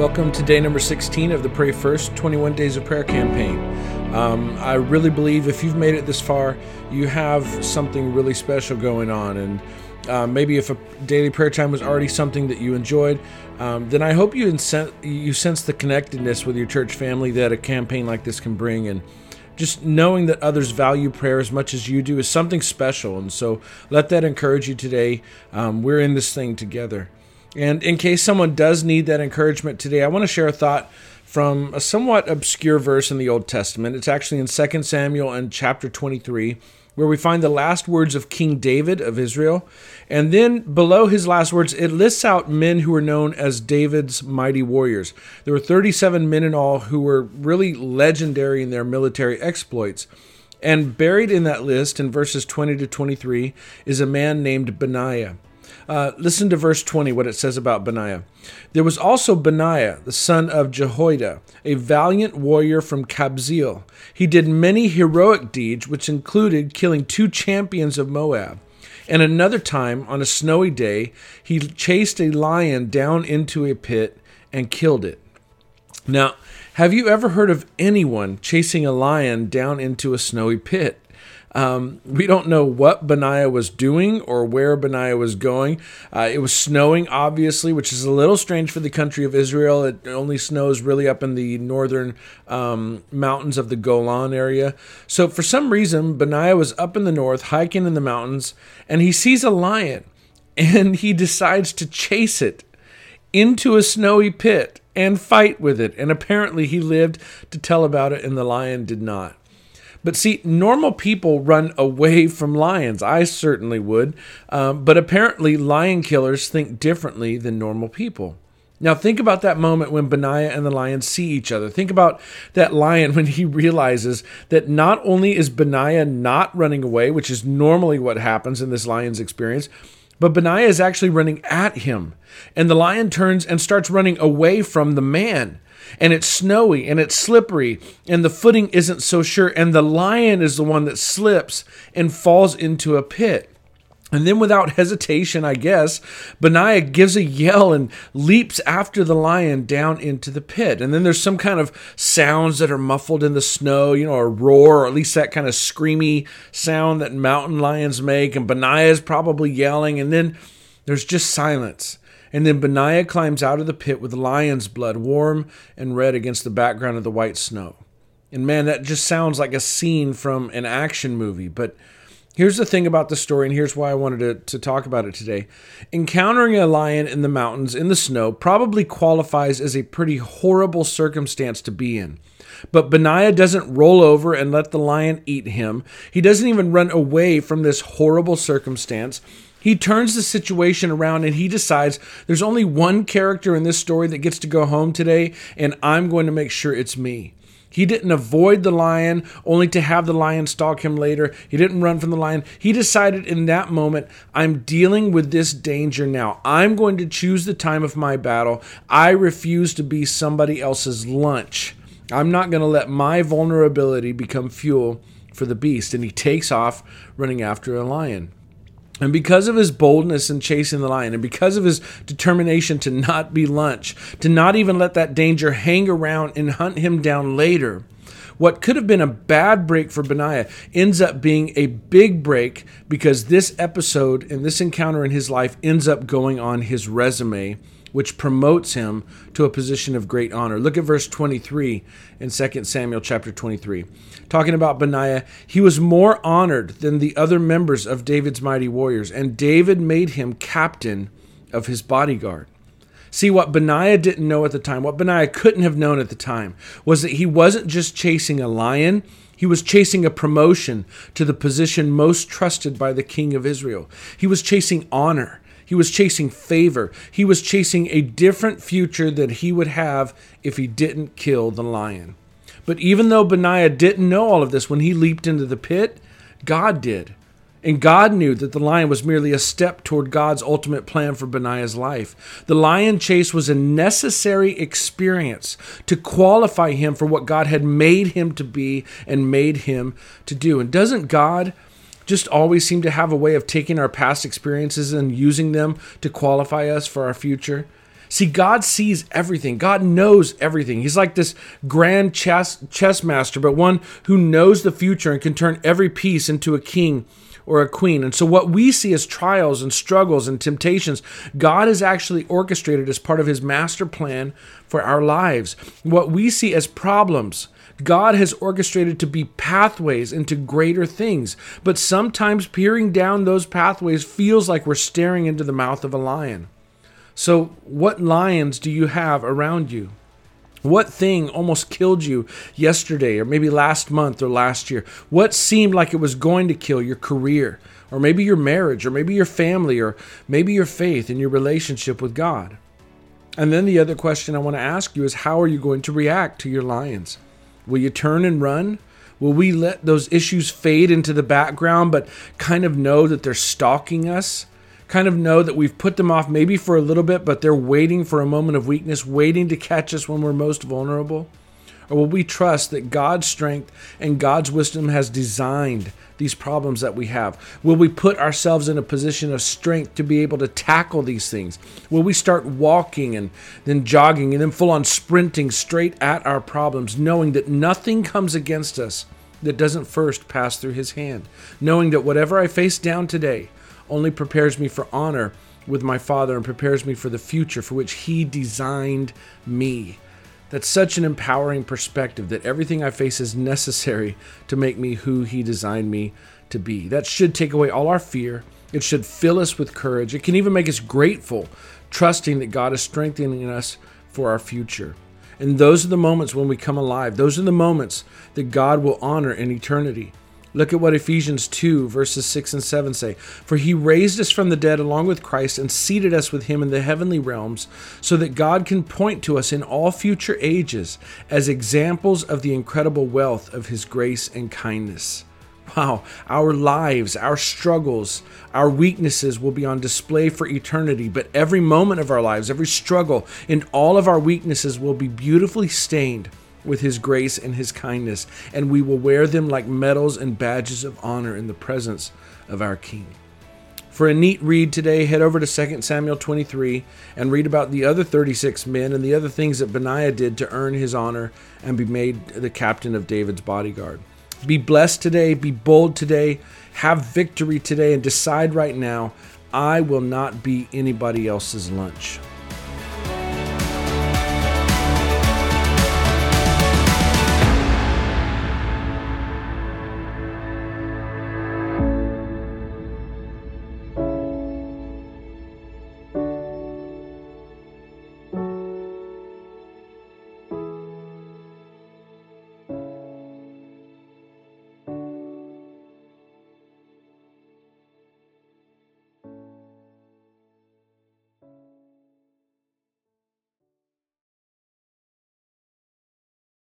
Welcome to day number 16 of the Pray First 21 Days of Prayer campaign. Um, I really believe if you've made it this far, you have something really special going on. And uh, maybe if a daily prayer time was already something that you enjoyed, um, then I hope you, insen- you sense the connectedness with your church family that a campaign like this can bring. And just knowing that others value prayer as much as you do is something special. And so let that encourage you today. Um, we're in this thing together. And in case someone does need that encouragement today, I want to share a thought from a somewhat obscure verse in the Old Testament. It's actually in 2 Samuel and chapter 23, where we find the last words of King David of Israel. And then below his last words, it lists out men who were known as David's mighty warriors. There were 37 men in all who were really legendary in their military exploits. And buried in that list in verses 20 to 23 is a man named Benaiah. Uh, listen to verse 20, what it says about Benaiah. There was also Benaiah, the son of Jehoiada, a valiant warrior from Kabzeel. He did many heroic deeds, which included killing two champions of Moab. And another time, on a snowy day, he chased a lion down into a pit and killed it. Now, have you ever heard of anyone chasing a lion down into a snowy pit? Um, we don't know what Benaiah was doing or where Benaiah was going. Uh, it was snowing, obviously, which is a little strange for the country of Israel. It only snows really up in the northern um, mountains of the Golan area. So, for some reason, Benaiah was up in the north, hiking in the mountains, and he sees a lion and he decides to chase it into a snowy pit and fight with it. And apparently, he lived to tell about it, and the lion did not. But see, normal people run away from lions. I certainly would. Um, but apparently, lion killers think differently than normal people. Now, think about that moment when Benaiah and the lion see each other. Think about that lion when he realizes that not only is Benaiah not running away, which is normally what happens in this lion's experience, but Benaiah is actually running at him. And the lion turns and starts running away from the man and it's snowy and it's slippery and the footing isn't so sure and the lion is the one that slips and falls into a pit. And then, without hesitation, I guess, Benaiah gives a yell and leaps after the lion down into the pit. And then there's some kind of sounds that are muffled in the snow, you know, a roar, or at least that kind of screamy sound that mountain lions make. And Benaiah is probably yelling. And then there's just silence. And then Benaiah climbs out of the pit with the lion's blood, warm and red against the background of the white snow. And man, that just sounds like a scene from an action movie. But here's the thing about the story, and here's why I wanted to, to talk about it today. Encountering a lion in the mountains, in the snow, probably qualifies as a pretty horrible circumstance to be in. But Benaiah doesn't roll over and let the lion eat him. He doesn't even run away from this horrible circumstance. He turns the situation around and he decides there's only one character in this story that gets to go home today, and I'm going to make sure it's me. He didn't avoid the lion only to have the lion stalk him later. He didn't run from the lion. He decided in that moment, I'm dealing with this danger now. I'm going to choose the time of my battle. I refuse to be somebody else's lunch. I'm not going to let my vulnerability become fuel for the beast. And he takes off running after a lion. And because of his boldness in chasing the lion, and because of his determination to not be lunch, to not even let that danger hang around and hunt him down later, what could have been a bad break for Benaiah ends up being a big break because this episode and this encounter in his life ends up going on his resume which promotes him to a position of great honor. Look at verse 23 in 2 Samuel chapter 23. Talking about Benaiah, he was more honored than the other members of David's mighty warriors, and David made him captain of his bodyguard. See, what Benaiah didn't know at the time, what Benaiah couldn't have known at the time, was that he wasn't just chasing a lion, he was chasing a promotion to the position most trusted by the king of Israel. He was chasing honor. He was chasing favor. He was chasing a different future that he would have if he didn't kill the lion. But even though Benaiah didn't know all of this when he leaped into the pit, God did. And God knew that the lion was merely a step toward God's ultimate plan for Benaiah's life. The lion chase was a necessary experience to qualify him for what God had made him to be and made him to do. And doesn't God just always seem to have a way of taking our past experiences and using them to qualify us for our future. See, God sees everything. God knows everything. He's like this grand chess chess master, but one who knows the future and can turn every piece into a king or a queen. And so, what we see as trials and struggles and temptations, God has actually orchestrated as part of his master plan for our lives. What we see as problems, God has orchestrated to be pathways into greater things. But sometimes peering down those pathways feels like we're staring into the mouth of a lion. So, what lions do you have around you? What thing almost killed you yesterday, or maybe last month or last year? What seemed like it was going to kill your career, or maybe your marriage, or maybe your family, or maybe your faith and your relationship with God? And then the other question I want to ask you is how are you going to react to your lions? Will you turn and run? Will we let those issues fade into the background, but kind of know that they're stalking us? kind of know that we've put them off maybe for a little bit, but they're waiting for a moment of weakness, waiting to catch us when we're most vulnerable? Or will we trust that God's strength and God's wisdom has designed these problems that we have? Will we put ourselves in a position of strength to be able to tackle these things? Will we start walking and then jogging and then full on sprinting straight at our problems, knowing that nothing comes against us that doesn't first pass through His hand? Knowing that whatever I face down today, only prepares me for honor with my Father and prepares me for the future for which He designed me. That's such an empowering perspective that everything I face is necessary to make me who He designed me to be. That should take away all our fear. It should fill us with courage. It can even make us grateful, trusting that God is strengthening us for our future. And those are the moments when we come alive. Those are the moments that God will honor in eternity. Look at what Ephesians 2, verses 6 and 7 say. For he raised us from the dead along with Christ and seated us with him in the heavenly realms, so that God can point to us in all future ages as examples of the incredible wealth of his grace and kindness. Wow, our lives, our struggles, our weaknesses will be on display for eternity, but every moment of our lives, every struggle, and all of our weaknesses will be beautifully stained with his grace and his kindness, and we will wear them like medals and badges of honor in the presence of our King. For a neat read today, head over to 2 Samuel 23 and read about the other 36 men and the other things that Benaiah did to earn his honor and be made the captain of David's bodyguard. Be blessed today, be bold today, have victory today, and decide right now I will not be anybody else's lunch.